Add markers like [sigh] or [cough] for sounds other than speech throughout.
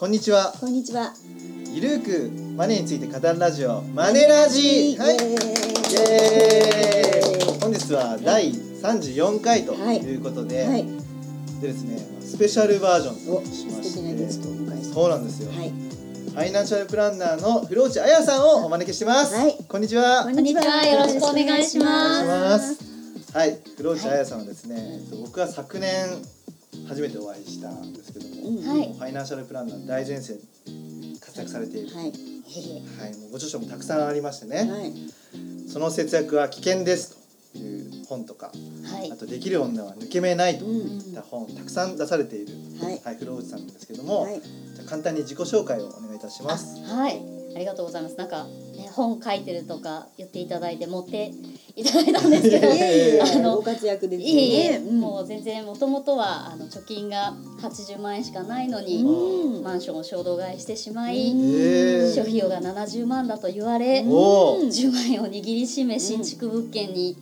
こんにちは。こんにちは。ゆるーくマネーについて語るラジオマネラジ。はい。イエーイ。本日は第34回とい。うことで、はい。でですねスペシャルバージョンお、としま素敵なゲスしてトをお迎えして。そうなんですよ、はい。ファイナンシャルプランナーの風呂内彩さんをお招きしてます、はい。こんにちは。こんにちは。よろしくお願いします。お願いします。はい。風呂内彩さんはですね、えっと僕は昨年初めてお会いしたんですけども、うんはいファイナンシャルプランナー大前線活躍されている、はい。はい、もうご著書もたくさんありましてね、はい。その節約は危険ですという本とか、はいあとできる女は抜け目ないとうんいった本たくさん出されている、はい。はい、風呂内さんですけども、はい。じゃあ簡単に自己紹介をお願いいたします。はいありがとうございますなんか、ね、本書いてるとか言っていただいて持っていただいたんですけどあのご活躍ですよいえいえ、ね。うん。もう全然もともとはあの貯金が80万円しかないのに、うん。マンションを衝動買いしてしまい、諸費用が70万だと言われ、おー10万円を握りしめ新築物件に、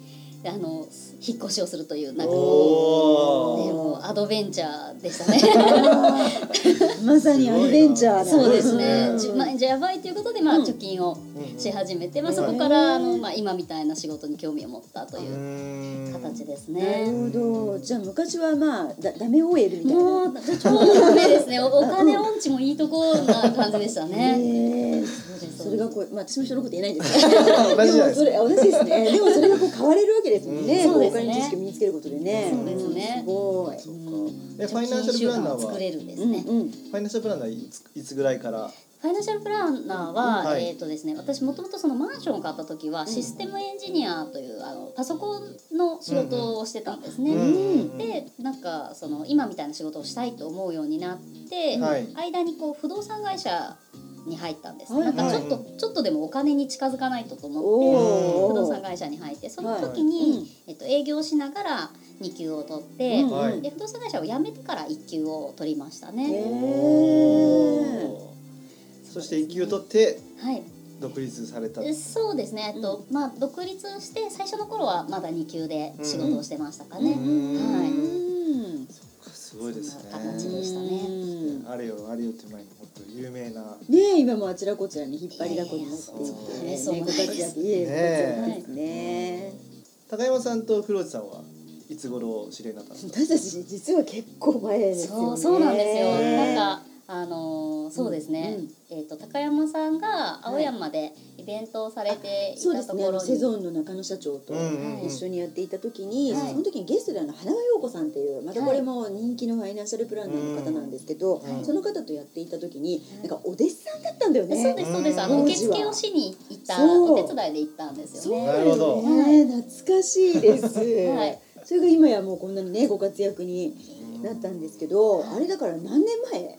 あの引っ越しをするというなんかもう,、ね、おもうアドベンチャーでしたね。[laughs] まさにアドベンチャーだ。そうですね。うんじまあ、じゃあやばいということで、まあ、うん貯金をーし始めて、まあ、うんそこから、あの、まあ、今みたいな仕事に興味を持ったとういう形ですなね。るほど。じゃあ昔はまあだダメ OL みたいな。もう、ちょうどダメですね。おお金音痴もいいとこな感じでしたね。そうですそれがこう、まあ、私も人のこと言えないですけど。[laughs] でもそれ、同じですね。でも、それがこう変われるわけですもんね。うんお金知識を身につけることでね。そうですね。んすごい。そうかファイナンシャルプランナーは？作れるですね。ファイナンシャルプランナーいついつぐらいから？ファイナンシャルプランナーは、はい。えっ、とですね、私もともとそのマンションを買った時は、システムエンジニアというあのパソコンの仕事をしてたんですね。うんうん。でなんかその今みたいな仕事をしたいと思うようになって、はい。間にこう不動産会社に入ったんです、はいなんかちょっと、はちょっとでもお金に近づかないとと思って不動産会社に入ってその時はい。に、えっと、営業しながら2級を取って、うん。はい。で不動産会社を辞めてから1級を取りましたへね。ー。そして一級を取ってはい。独立された。えそうですね、えっとまあ、独立して最初の頃はまだ2級で仕事をしてましたかね、うんはい。うんすごいですね。形でしたね。うん。あれよあれよって前に有名な。ねえ今もあちらこちらに引っ張りだこになってねご活躍いえねご活躍ですね。高山さんと風呂内さんはいつ頃お知り合いになったんですか？私たち実は結構前ですよね。そうそうなんですよ、ねなんかあのーそうですね、うんえっ、と高山さんが青山でイベントをされていそうですね。あたところに、のセゾンの中野社長と一緒にやっていた時に、はい。その時にゲストであの花輪陽子さんっていうまたこれも人気のファイナンシャルプランナーの方なんですけど、うんその方とやっていた時になんかお弟子さんだったんだよね。そうですそうです。あのうん受付をしに行ったそう。お手伝いで行ったんですよね。なるほど。ね懐かしいです。はい。それが今やもうこんなにねご活躍になったんですけど、あれだから何年前？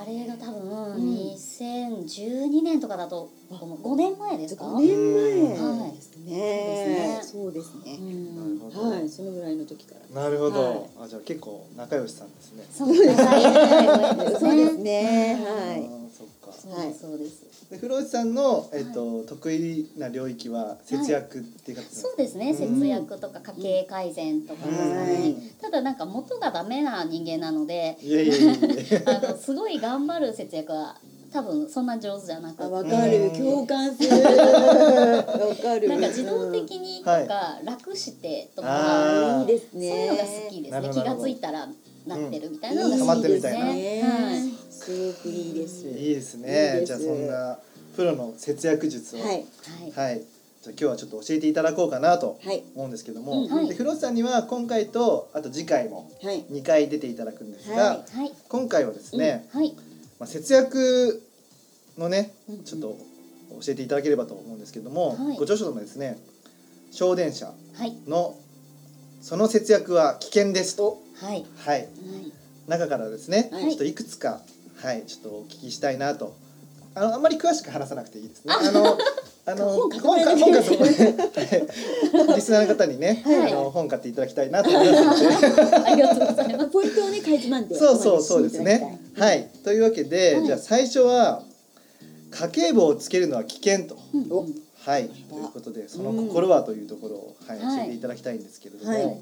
あれが多分ん。2012年とかだと思う5年前ですか？5年前。はい。ですね。そそうですね。うん。なるほど。はい、そのぐらいの時から。なるほど、はい。あじゃあ結構仲良しさんですね。そうですね。はい [laughs] そうですね。はあい。ーそっか。そうですそうです。で風呂内さんの、えっと得意な領域は節約っていう形なんですか？そうですね。節約とか家計改善とかですかはいねただなんか元がダメな人間なのでいやいやいやいや。[laughs] あのすごい頑張る節約は多分そんな上手じゃなくあ、てわかる。共感する。[laughs] わかる。なんか自動的にとはい。か楽してとあかー。いいですそうね。いうのが好きですね。気がついたらなってるみたいいいなのが好きです溜まってるみねはい。ね。すごくいいです。いいです。ねじゃあそんなプロの節約術を。はい。はい。はい。じゃあ今日はちょっと教えていただこうかなとはい。思うんですけども、うんはい。で風呂内さんには今回とあと次回もはい。2回出ていただくんですが、ははい。今回はですね、はい。まあ、節約のねうんうん。ちょっと教えていただければと思うんですけども、はい。ご著書のですね「小電車はい。のその節約は危険です」と、はい。はい、はい。中からですね、はい。ちょっといくつか、はい、ちょっとお聞きしたいなと。あのあんまり詳しく話さなくていいですね。あのあの [laughs] 本買っても本らえないか本かはい。リスナーの方にね、はい。あの本買っていただきたいなと思いますので。[laughs] ありがとうございます。ポイントをね、かいつまんで。そうそうそうですね。はい、というわけで、はい。じゃあ最初は家計簿をつけるのは危険と。うんおはい。ということでその心はというところを、はいはい。教えていただきたいんですけれども、はい。はい。はい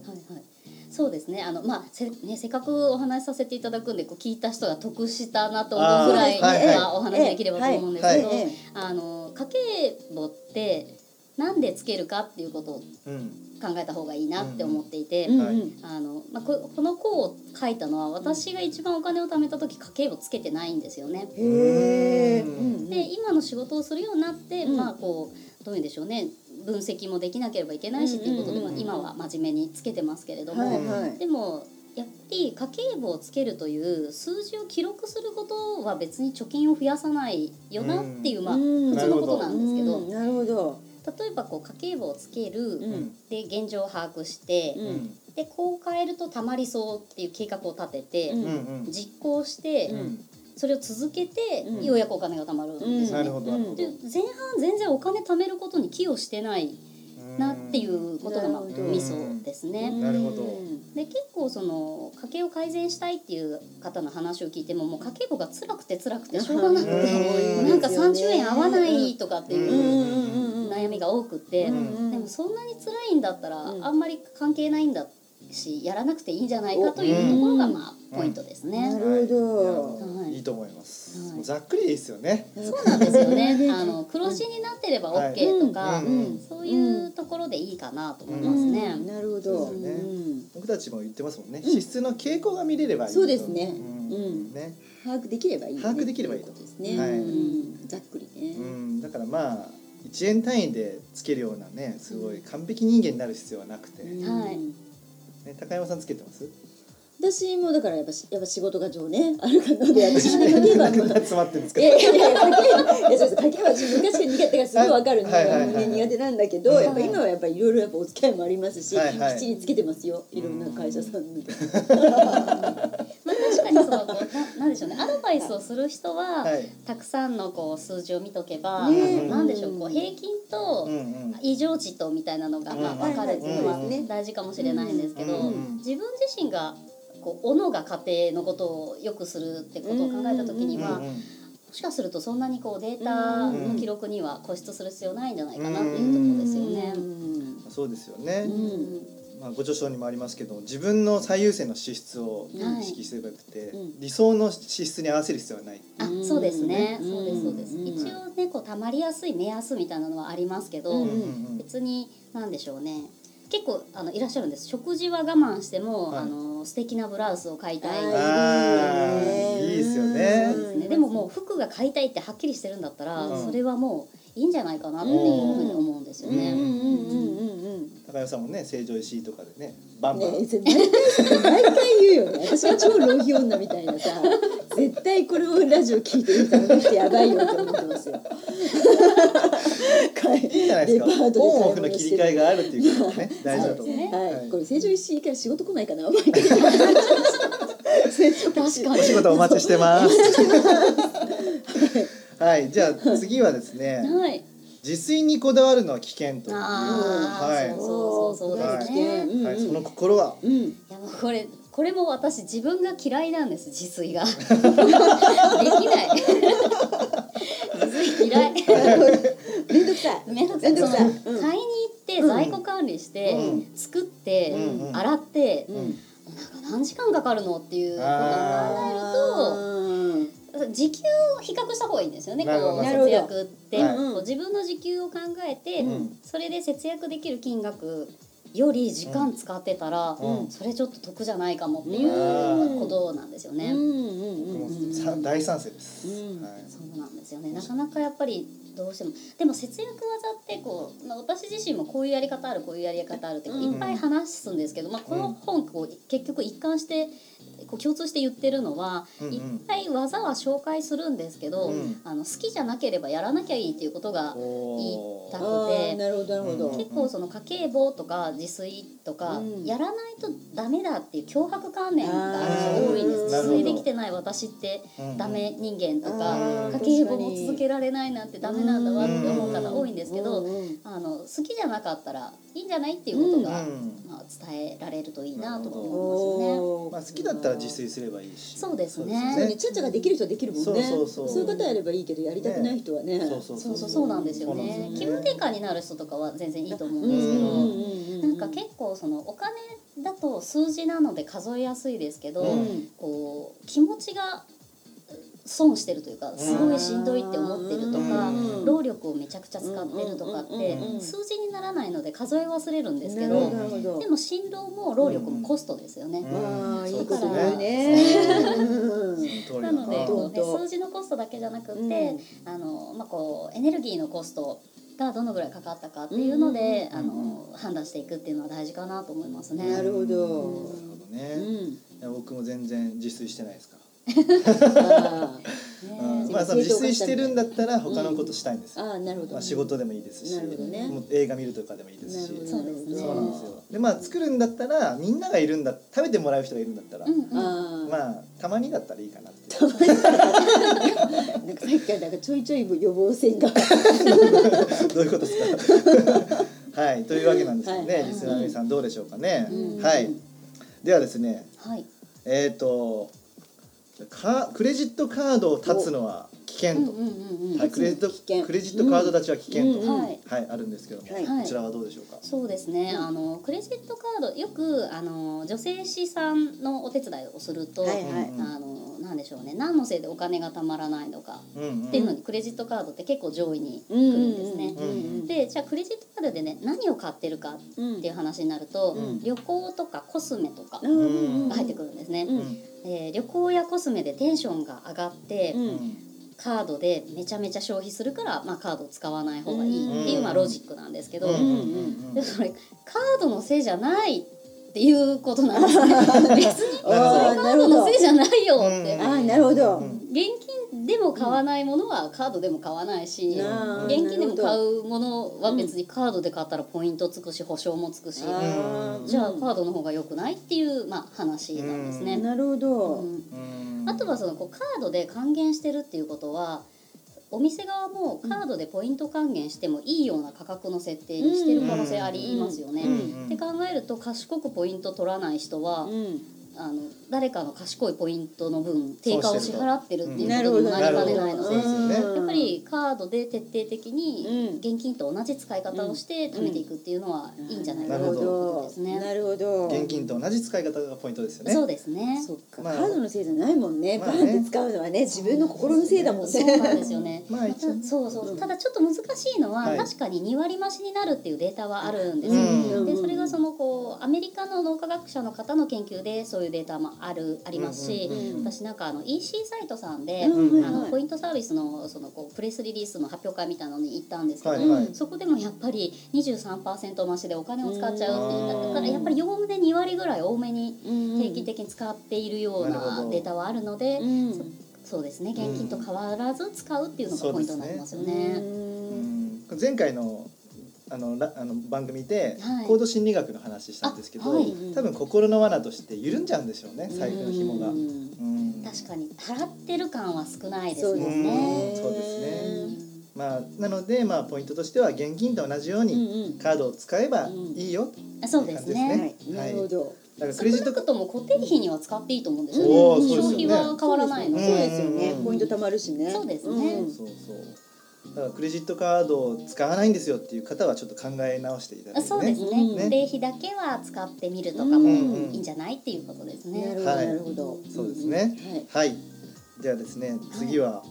そうですね。あのまあせ,、ね、せっかくお話しさせていただくんでこう聞いた人が得したなと思うぐらいはお話できればと思うんですけど、家計簿ってなんでつけるかっていうことをうん考えた方がいいなって思っていて、あのまあ、ここの項を書いたのは私が一番お金を貯めた時家計簿つけてないんですよね。で今の仕事をするようになって、うん。まあこうどういうんでしょうね分析もできなければいけないしっていうことで、まあ今は真面目につけてますけれども、はいはい。でもやっぱり家計簿をつけるという数字を記録することは別に貯金を増やさないよなっていう、まあうん。普通のことなんですけど。うん。なるほど。例えばこう家計簿をつける、ん。で現状を把握して、ううんん。でこう変えるとたまりそうっていう計画を立てて、うんうんうん。実行して、うんそれを続けて、うん。ようやくお金が貯まるんですよね。で前半全然お金貯めることに寄与してないなっていうことがまあミソですね。なるほど。で結構その家計を改善したいっていう方の話を聞いてももう家計簿が辛くて辛くてしょうがなくてうん。なんか30円合わないとかっていう悩みが多くて。でうん。もそんなに辛いんだったらうん。あんまり関係ないんだしやらなくていいんじゃないかというところがまあポイントですね。なるほど。はい。いと思います、ざっくりですよね、そうなんですよね。あの黒字になってれば OK とか、はいうん。うん。そういうところでいいかなと思いまうん。すね。なるほど。そうですよね。うん僕たちも言ってますもんね、支出の傾向が見れればいいとそうですね。ね。把握できればいいね。把握できればいいとです。ね。ざっくりね。うん、だからまあ1円単位でつけるようなねすごい完璧人間になる必要はなくて、ね、うん。はい高山さんつけてます？私もだからやっぱしやっぱ仕事が上ねあるかなので [laughs] 私の家はこんな詰まってるんですか？いやいやいや、家計、いや、そうです、家計は私昔から苦手だからすごいわかるんで、はいはいはいはい。ね苦手なんだけど、はいやっぱ今はやっぱりいろいろやっぱお付き合いもありますし、はいはい。きっちりつけてますよ、いろんな会社さんに。[laughs] なでしょうね。アドバイスをする人は、はい。たくさんのこう数字を見とけば、ねなんでしょうこう平均と異常値とみたいなのがまあうん分かるっていうのは大事かもしれないんですけど、自分自身がこう斧が家庭のことをよくするってことを考えた時には、もしかするとそんなにこうデータの記録には固執する必要ないんじゃないかなっていうところですよね。うん。そうですよね、うんまあ、ご著書にもありますけど自分の最優先の支出をはい意識すればよくて、うん。理想の支出に合わせる必要はない、あうんそうですね、うん。そうですそうです、うん。一応ねこうたまりやすい目安みたいなのはありますけど、うんうん別に何でしょうね。結構あのいらっしゃるんです。食事は我慢しても、はい。あの素敵なブラウスを買いたい、いいですよね。ね、でももう服が買いたいってはっきりしてるんだったら、うん。それはもういいんじゃないかなっていうふうに思うんですよね。うんうんうんうん高山さんもね成城石井とかでねバうん。ンバン、ねえ、毎回毎回言うよね。私は超浪費女みたいなさ、絶対これをラジオ聞いてる人あの人やばいよって思ってますよ。いいいじゃないですか。オンオフの切り替えがあるっていうことがね大事だと思う。ね。はい、これ成城石井から仕事来ないかな。確かにお仕事お待ちしてます。はい。じゃあ次はですね。はい。自炊にこだわるのは危険という。ああ、はい。そうそうそうそうですね。はい。はい、その心は。うん。いやもうこれこれも私自分が嫌いなんです自炊が。[laughs] できない。自炊嫌 [laughs] い。めんどくさい。めんどくさい。買いに行って在庫管理して、うん。作って、うんうん。洗って、うん。なんか何時間かかるのっていうことを考あえると時給を比較した方がいいんですよね。こう節約って、はい。こう自分の時給を考えて、うん。それで節約できる金額より時間使ってたら、うん。それちょっと得じゃないかもっていううんことなんですよね。ーうんうんうん僕うん。もさ大賛成です、うん。はい。そうなんですよね。なかなかやっぱりどうしても。でも節約技ってこう、まあ、私自身もこういうやり方あるこういうやり方あるっていっぱい話すんですけど、まあ、この本こう結局一貫してこう共通して言ってるのは、うんうん。いっぱい技は紹介するんですけど、うん。あの好きじゃなければやらなきゃいいっていうことが言いたあーなるほどなるほど。うん結構その家計簿とか自炊とか、うん。やらないとダメだっていう脅迫観念がある人多いんです自炊できてない私ってダメ人間とか、あー家計簿も続けられないなんてダメなんだわって思う方多いんですけど、うんうんあの好きじゃなかったらいいんじゃないっていうことが、うんまあ、伝えられるといいなと思いますよね。まあ好きだったら自炊すればいいし。そうですね。そうね、ちゃちゃができる人はできるもんね。そうそうそういう方やればいいけど、やりたくない人はね。そうそうそうそう。そうなんですよね。そうなんです気分転換になる人とかは全然いいと思うんうんですけど、うんうん。なんか結構そのお金だと数字なので数えやすいですけど、うん。こう気持ちが損してるというかすごいしんどいって思ってるとか、うん。労力をめちゃくちゃ使ってるとかって数字にならないので数え忘れるんですけどでも辛労も労力もコストですよね。うん。ああ、いいことそうです言うね。[laughs] ね。うんその通りだなのでなこう、ね、数字のコストだけじゃなくって、うん。あのまあ、こうエネルギーのコストがどのぐらいかかったかっていうので、うんあの判断していくっていうのは大事かなと思いますね。なるほど。ね、僕も全然自炊してないですかまあその自炊してるんだったら他のことしたいんです。あー、なるほど。まあ、仕事でもいいですし。ね。もう映画見るとかでもいいですし。そうですね。そうなんですよ。でまあ作るんだったらみんながいるんだ食べてもらう人がいるんだったら、うんうんああ、まあたまにだったらいいかな。ってなんかさっきからなんかちょいちょい予防線が。[laughs] どういうことですか？[laughs] はいというわけなんですけどね、リスナーの皆さんどうでしょうかね、うん。はい。ではですね。はい。えっ、とかクレジットカードを立つのは危険と、はい、クレジット危険。クレジットカード立ちは危険と、はい。はいあるんですけど。も、はい。こちらはどうでしょうか、そうですね、あのクレジットカードよくあの女性資産のお手伝いをすると、あのなんでしょうね。何のせいでお金がたまらないのか。っていうのにクレジットカードって結構上位に来るんですね。でじゃあクレジットカードでね何を買ってるかっていう話になると、うん。旅行とかコスメとかうんが入ってくるんですね。うんえー旅行やコスメでテンションが上がって、うんうんカードでめちゃめちゃ消費するから、まあ、カードを使わない方がいいっていう、うんまあ、ロジックなんですけど、うん。うん。うん。でそれカードのせいじゃないっていうことなんですね。別にそれカードのせいじゃないよって、うんあーなるほど。うん。現金でも買わないものはカードでも買わないし、現金でも買うものは別にカードで買ったらポイントつくし保証もつくし、じゃあカードの方が良くないっていう、まあ、話なんですね。なるほど。うん。うんあとはそのこうカードで還元してるっていうことはお店側もカードでポイント還元してもいいような価格の設定にしてる可能性ありますよね。うんって考えると賢くポイント取らない人は、うん。あの誰かの賢いポイントの分定価を支払ってるっていうことになりかねないのでそうですよねやっぱりカードで徹底的にうん現金と同じ使い方をして貯めていくっていうのはいいんじゃないかなということどですね。なるほど。現金と同じ使い方がポイントですよねそうですね。まあカードのせいじゃないもんね。まあねバーンって使うのはね、自分の心のせいだもんね。そうなんですよね。[laughs] まあそうそうただちょっと難しいのは、はい確かに2割増しになるっていうデータはあるんですでそれがそのこうアメリカの脳科学者の方の研究でそういうデータもあるありますし、私なんかあの EC サイトさんで、うんあのはい。ポイントサービスのそのこうプレスリリースの発表会みたいなのに行ったんですけど、はいはい。そこでもやっぱり23%増しでお金を使っちゃうっていううん。だからやっぱりおおむね2割ぐらい多めにうん定期的に使っているようなデータはあるので、うん。そそうですね。現金と変わらず使うっていうのがポイントになりますよね。うん。前回のあのラあの番組ではいコード心理学の話したんですけど、あはい多分心の罠として緩んじゃうんでしょうね財布の紐が。うんうん確かに払ってる感は少ないですもそうですんね。ね。そうですねまあ、なので、まあ、ポイントとしては現金と同じよううんにうん。カードを使えばいいよ、あそうですね。ねはい、なるほど。だからクレジットカ少なくとも固定費には使っていいと思うんですよね。そうですよね消費は変わらないのそうで。ですよねうん。ポイント貯まるしね。そうですねうんそうそうだからクレジットカードを使わないんですよっていう方はちょっと考え直していただいてあそうですね。ね。うん固定費だけは使ってみるとかもうんいいんじゃないっていうことですね。なるほど、はいなるほど。そうですねはい。はい。ではですね次は、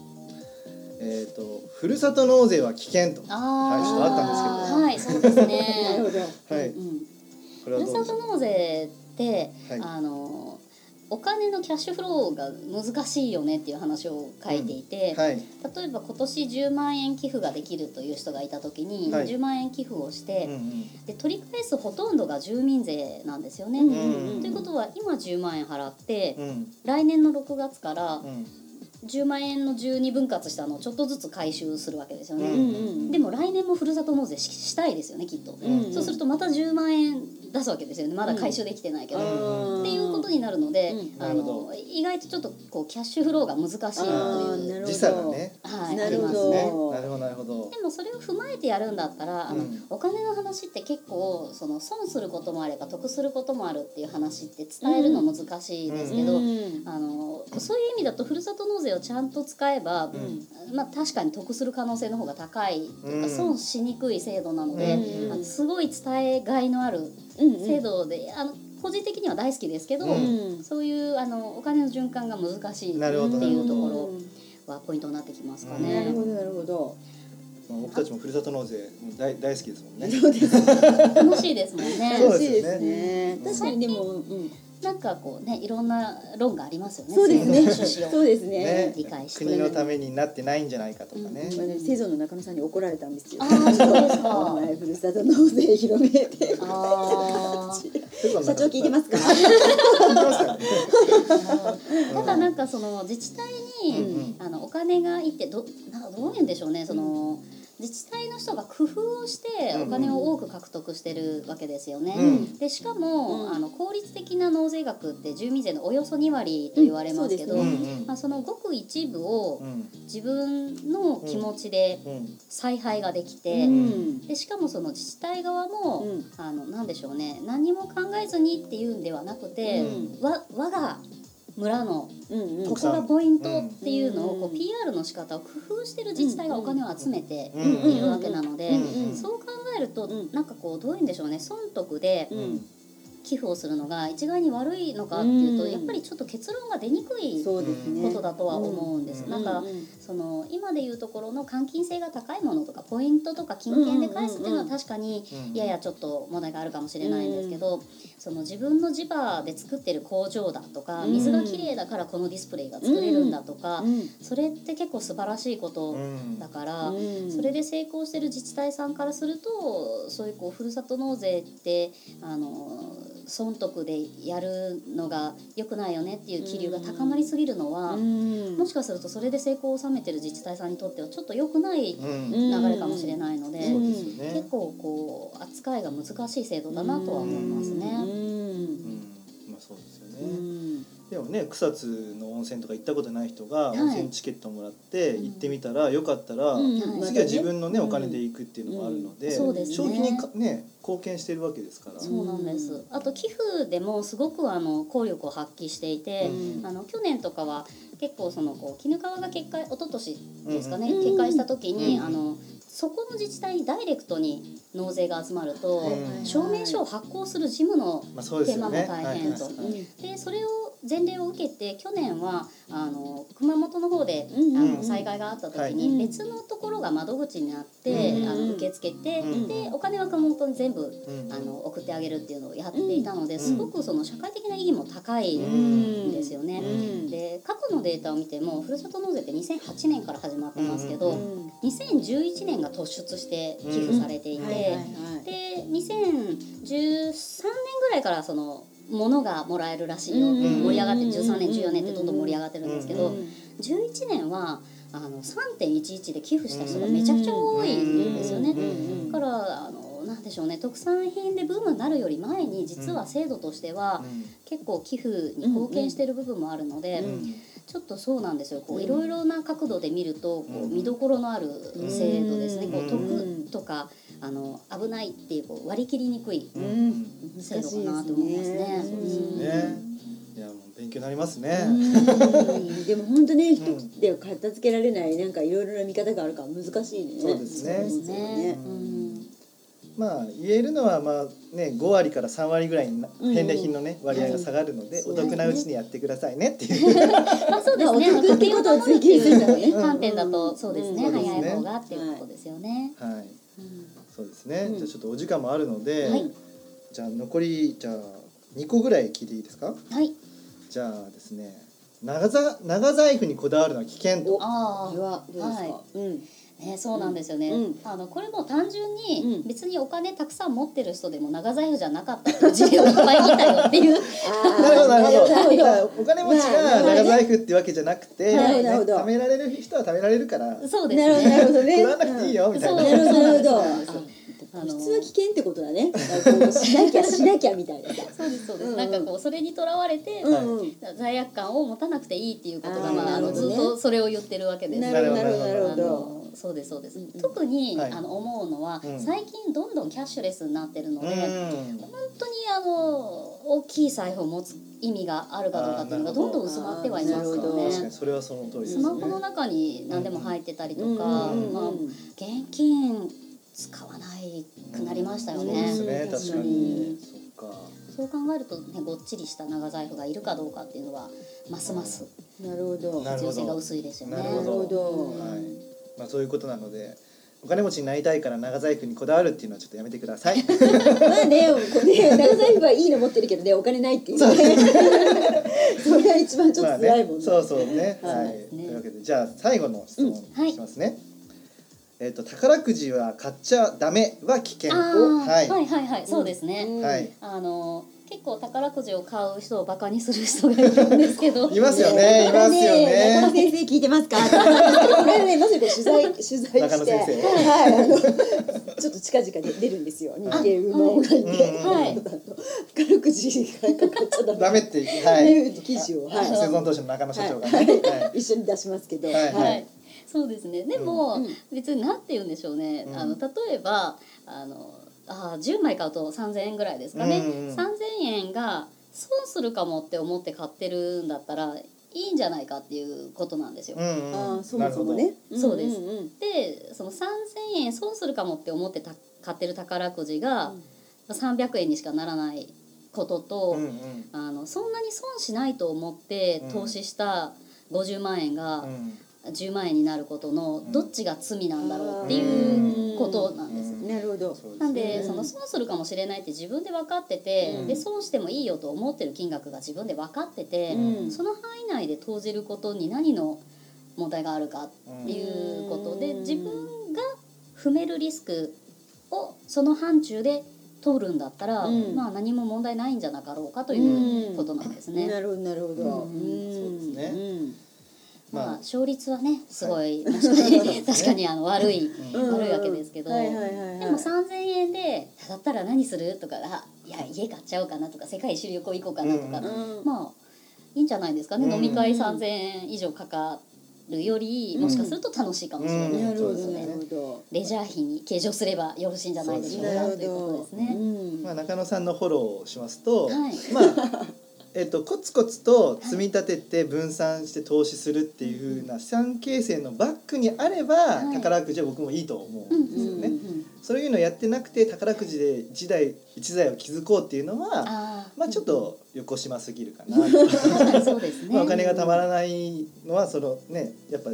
えっ、とふるさと納税は危険と。あはいちょっとあったあ、はい、そうですね。[laughs] はい。うんふるさ。と納税って、はいあのお金のキャッシュフローが難しいよねっていう話を書いていて、はい。例えば今年10万円寄付ができるという人がいた時に、はい。10万円寄付をして、うんうん。で取り返すほとんどが住民税なんですよね。うんということは今10万円払って、うん。来年の6月からうん10万円の12分割したのをちょっとずつ回収するわけですよね、ううんうん。でも来年もふるさと納税ししたいですよねきっと、うんそうするとまた10万円出すわけですよね。まだ回収できてないけど、うん。っていうことになるので、うん。あの意外とちょっとこうキャッシュフローが難しいというなるほど。時差がねはい、なるほありますどね。ねなるほどなるほど。でもそれを踏まえてやるんだったら、あのうん。お金の話って結構その損することもあれば得することもあるっていう話って伝えるの難しいですけど、うん。あのそういう意味だとふるさと納税をちゃんと使えば、まあ、確かに得する可能性の方が高いというか、うん。損しにくい制度なので、うん。あのすごい伝えがいのあるうん。うん制度で、あの個人的には大好きですけど、うん。そういうあのお金の循環が難しいってなるほどいうとこうんろはポイントになってきますかうん。ね。なるほどなるほど。まあ僕たちもふるさと納税大大好きですもんね。そうです。楽しいですもんね。そう楽しいですよですね。確かにでもうんなんかこうねいろんな論がありますよね。そうですね。そうですね。ね。理解して。国のためになってないんじゃないかとかね。まあね、セゾンの中野さんに怒られたんですよ。あーそうですか。[laughs] お前ふるさと納税広めて。あ社長聞いてますか？[laughs] ただなんかその自治体に、うんあのお金がいってどなんかどういうんでしょうね。その。自治体の人が工夫をしてうんお金を多く獲得してるわけですよね。うん。でしかも、うん。あの効率的な納税額って住民税のおよそ2割と言われますけど、うんそううんうん。まあ、そのごく一部をうん。自分の気持ちでうん。采配ができて、うん。でしかもその自治体側も、うん。あのなんでしょうね。何も考えずにっていうんではなくて、うわ我が村のうんうん。ここがポイントっていうのをうんこう PR の仕方を工夫してる自治体がお金を集めてうんいるわけなので、うんそう考えると、うん。なんかこうどういうんでしょうね。損得でうん寄付をするのが一概に悪いのかっていうと、うん。やっぱりちょっと結論が出にくい。ことだとは思うんです。うんなんか、その今でいうところの換金性が高いものとかポイントとか金券で返すっていうのは確かにうんややちょっと問題があるかもしれないんですけど、その自分の地場で作ってる工場だとかうん水がきれいだからこのディスプレイが作れるんだとか、うんそれって結構素晴らしいことうん。だから。うん。それで成功してる自治体さんからするとそういうこうふるさと納税ってあの損得でやるのが良くないよねっていう気流が高まりすぎるのは、うん。もしかするとそれで成功を収めてる自治体さんにとってはちょっと良くないうん。流れかもしれないので、結構こう扱いが難しい制度だなとは思いますうん。ね。うん。まあそうですようねんでもね草津の温泉とか行ったことない人がい。温泉チケットもらって行ってみたらよかったらうん次は自分のねお金で行くっていうのもあるので消費にかね貢献してるわけですから。そうなんです。あと寄付でもすごくあの効力を発揮していて、うん。あの去年とかは結構そのこう鬼怒川が決壊一昨年ですかね、うん。決壊した時に、うん。あのそこの自治体にダイレクトに納税が集まると、うん証明書を発行する事務の手間も大変と。でそれを前例を受けて去年はあの熊本の方で、うんあうん。の災害があった時はい。に別のところが窓口になって、うんあの受け付けて、うんでお金は熊本に全部うんあの送ってあげるっていうのをやっていたので、んすごくその社会的な意義も高いうん。んですよね。うん。で過去のデータを見てもふるさと納税って2008年から始まってますけど、うん2011年が突出して寄付されていて、はいはいはい。で2013年ぐらいからその物がもらえるらしいよ。ってうん盛り上がって13年うん14年ってどんどん盛り上がってるんですけどうん11年はあの3.11で寄付した人がめちゃくちゃ多いんですよね。うんだからあのなんでしょうね特産品でブームになるより前に実は制度としては結構寄付に貢献してる部分もあるので、うんちょっとそうなんですよ。こううん。いろいろな角度で見るとこううん。見どころのある制度ですね、うんこううん。得とかあの危ないっていうこう割り切りにくいうん。うん制度かなと思いますね。そうですよね。いやもう勉強になりますね。うん。[laughs] でも本当ね一うん口で片付けられないなんかいろいろな見方があるから難しいね。そうですね。そうですね。まあ言えるのはまあね5割から3割ぐらい返礼品のね割合が下がるのではい。お得なうちにやってくださいねっていう。まあそうですね。ってことを追観点だとそうですね。うん早い方がっていうことですよね。はい。うんそうですね。うん。じゃあちょっとお時間もあるのではい。じゃあ残りじゃあ2個ぐらい聞いていいですか？はい。じゃあですね長ざ長財布にこだわるのは危険と。あこれはどうですか。うん。ね、そうなんですよね、うん。あのこれも単純にうん。別にお金たくさん持ってる人でも長財布じゃなかったっていう事例をいっぱい見たよっていうなるほど。なるほど。お金持ちが長財布ってわけじゃなくて、なるほど。ね貯められる人は貯められるからそうですなるほどなねるほどね。取らなくていいよみたいな、そう。なるほどなるほど。あ普通は危険ってことだね。しなきゃしなきゃみたいな。さそうですそうです、うん。うんなんかこうそれにとらわれて、うん。うん罪悪感を持たなくていいっていうことがまあ、あのずっとそれを言ってるわけです。なるほどなるほどそうですそうです、うんうん。特に、はい。あの思うのは、うん。最近どんどんキャッシュレスになってるので、うん。本当にあの大きい財布を持つ意味があるかどうかっていうのがど。んどん薄まってはいますよね。それはその通りですね。スマホの中に何でも入ってたりとか、うんうんうんまあ、現金使わないくなりましたよそうね。ですねうん確かに。そっか。そう考えるとねごっちりした長財布がいるかどうかっていうのはますますなるほど。なるほど必要性が薄いですよね。なるほど。なるほど。はいまあそういうことなのでお金持ちになりたいから長財布にこだわるっていうのはちょっとやめてください。まあね、こうね、長財布はいいの持ってるけどね、お金ないっていうね。そ [laughs] れが一番ちょっと辛いもんね。そうそうね。はい。はい、というわけでじゃあ最後の質問うんはい。しますね、えっ、と宝くじは買っちゃダメは危険。ははい。いはいはい。そうですね。うん。はいあの結構宝くじを買う人をバカにする人がいるんですけど。[laughs] いますよねいますよね。中野先生聞いてますか？[laughs] これね、まさにこう取材取材して、中野先生。はい、あのちょっと近々で出るんですよ。日経の。がい。て、はい。あの宝くじがかかっちゃダメ。ダメってはい、ね記事を、はい、セゾン投資の中野社長がはい。ね、はい。一緒に出しますけど、はい。はい。はい、そうですね。でも、うん。別に何て言うんでしょうね。うん。あの例えばあのあ10枚買うと3,000円ぐらいですかね。うんうん3,000円が損するかもって思って買ってるんだったらいいんじゃないかっていうことなんですよ。うんうん。ああ、そもそもね。そうですん。んんでその3,000円損するかもって思ってた買ってる宝くじが、300円にしかならないことと、うんうん。あのそんなに損しないと思って投資した50万円が、うん。10万円になることのん。どっちが罪なんだろうっていうことなんです。うんなるほど。そうですなんで、うんその損するかもしれないって自分で分かってて、うん。で損してもいいよと思ってる金額が自分で分かってて、うん。その範囲内で投じることに何の問題があるかっていうことで、うん。自分が踏めるリスクをその範疇で取るんだったら、うん。まあ何も問題ないんじゃなかろうかということなんですね。なるほどなるほど。うん。そうですね。うんまあまあ勝率はねすごい、[laughs] 確かに確かにあの悪い、うん。悪いわけですけど、でも3,000円でだったら何する？とかあいや家買っちゃおうかなとか世界一周旅行行こうかなとか、うん。まあいいんじゃないですかね、うん。飲み会3,000円以上かかるよりもしかすると楽しいかもしれない。うん。なるほどそうですね。なるほど。レジャー費に計上すればよろしいんじゃないでしょうかということどです。ね。うん。まあ、中野さんのフォローをしますと、はい。まあ [laughs] えっと、コツコツと積み立てて分散して投資するっていう風な資産形成のバックにあれば、はい。宝くじは僕もいいと思うんですよね。そういうのやってなくて宝くじで一台一台を築こうっていうのはまあちょっと横島すぎるかな。[laughs] まあお金がたまらないのはそのねやっぱ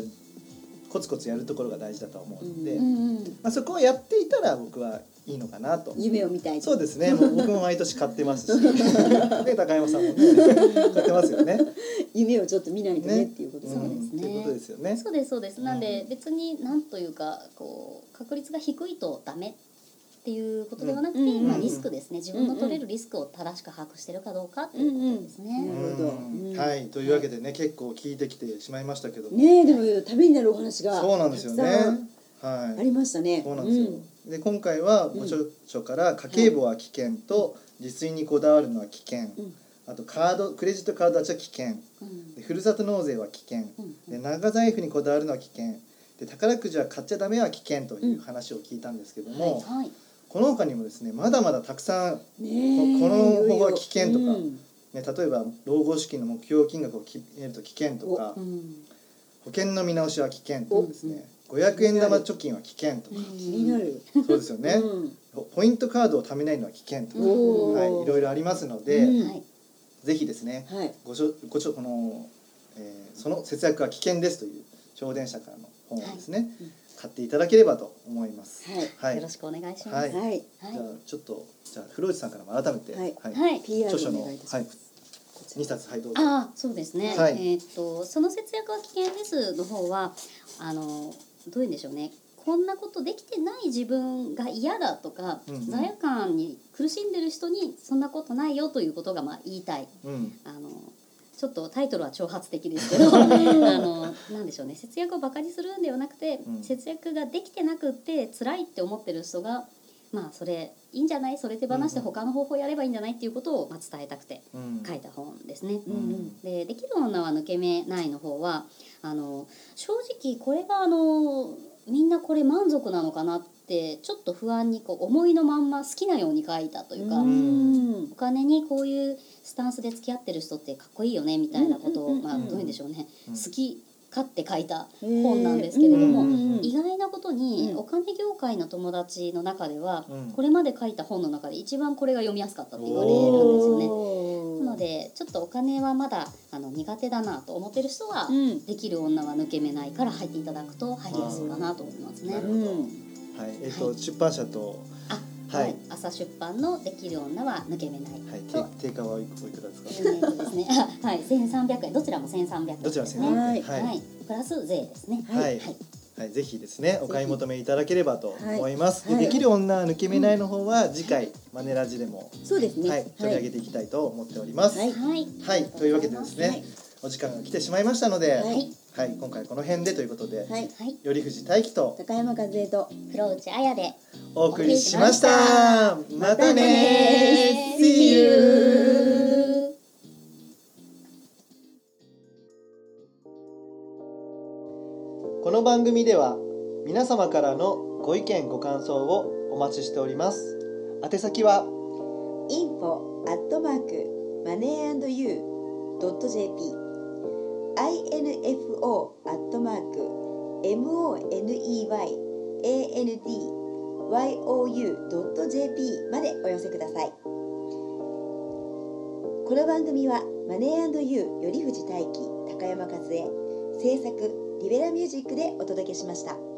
コツコツやるところが大事だと思うので、うんうんまあ、そこをやっていたら僕はいいのかなと。夢を見たい。そうですね。もう [laughs] 僕も毎年買ってますし、[laughs] ね、高山さんもね買ってますよね。[laughs] 夢をちょっと見ないとねねっていうことですね。ですねということですよね。そうですそうです。なんで別になんというかこう確率が低いとダメっていうことではなくて、うんうんまあリスクですね。自分の取れるリスクを正しく把握してるかどうかっていうことですね。うんうんなるほどうんうんはい、というわけでね、結構聞いてきてしまいましたけど。ねえでもためになるお話がそうなんですよねたくさん。はい。ありましたね。そうなんですよ。で今回はご著書から家計簿は危険と自炊にこだわるのは危険。んあとカードクレジットカードは危険。うんでふるさと納税は危険。うんで長財布にこだわるのは危険。で宝くじは買っちゃダメは危険という話を聞いたんですけども、はい。この他にもですねまだまだたくさんここの方法は危険とかうんね、例えば老後資金の目標金額を決めると危険とかうん。保険の見直しは危険とかですね。500円玉貯金は危険とか。気になる。そうですよね。うん。ポポイントカードを貯めないのは危険とか、はい、いろいろありますので。ぜひですねはい。ごしょごしょこの、えーその節約は危険です」という超電車からの本をですね、買っていただければと思います。はい。はい。よろしくお願いします。はい。はい。じゃあちょっとじゃあ風呂内さんからも改めて、はい。はい。著書の、はいます、2冊はいどうぞ。ああそうですね、はい。えーっとその節約は危険ですの方はあのどういうんでしょうね。こんなことできてない自分が嫌だとか、うんうん。罪悪感に苦しんでる人にそんなことないよということがまあ言いたい。うん。あのちょっとタイトルは挑発的ですけど [laughs] あのなんでしょうね。節約をバカにするんではなくて、うん。節約ができてなくって辛いって思ってる人がまあそれいいんじゃない？それ手放して他の方法やればいいんじゃない？っていうことをまあ伝えたくてうん。書いた本ですね。うん。うん。で「できる女は抜け目ない」の方はあの正直これがあのみんなこれ満足なのかなってちょっと不安にこう思いのまんま好きなように書いたというか、うん。お金にこういうスタンスで付き合ってる人ってかっこいいよねみたいなことを、まあどういうんでしょうね、うん。好き勝手書いた本なんですけれども、意外なことに、うん。お金業界の友達の中では、うん。これまで書いた本の中で一番これが読みやすかったって言われるんですよね。なのでちょっとお金はまだあの苦手だなと思ってる人は、うん。できる女は抜け目ないから入っていただくと入りやすいかなと思いますね。はい。えっと、はい。出版社とあははい。い、朝出版のできる女は抜け目ないはい。と、定定価はおいくおいくらですか？ね、あはい、千三百円、どちらも千三百円どちらもですね。1300はい。プラス税ですね。はい。はい、はい、ぜひですねお買い求めいただければと思います、はい。でできる女は抜け目ないの方は次回、マネラジでも、そうですね。はい、取り上げていきたいと思っております。ははい。い、はい、というわけでですね、はい。お時間が来てしまいましたので、ははいい今回この辺でということで、はい。はい、頼藤大樹と高山和恵と黒内彩で。お送りしました。また。ね See you この番組では皆様からのご意見ご感想をお待ちしております。宛先は info アットマークマネー &you ドット jp info アットマーク money and you ドット jp までお寄せくださいこの番組はマネー &you より藤大輝高山和恵制作リベラミュージックでお届けしました。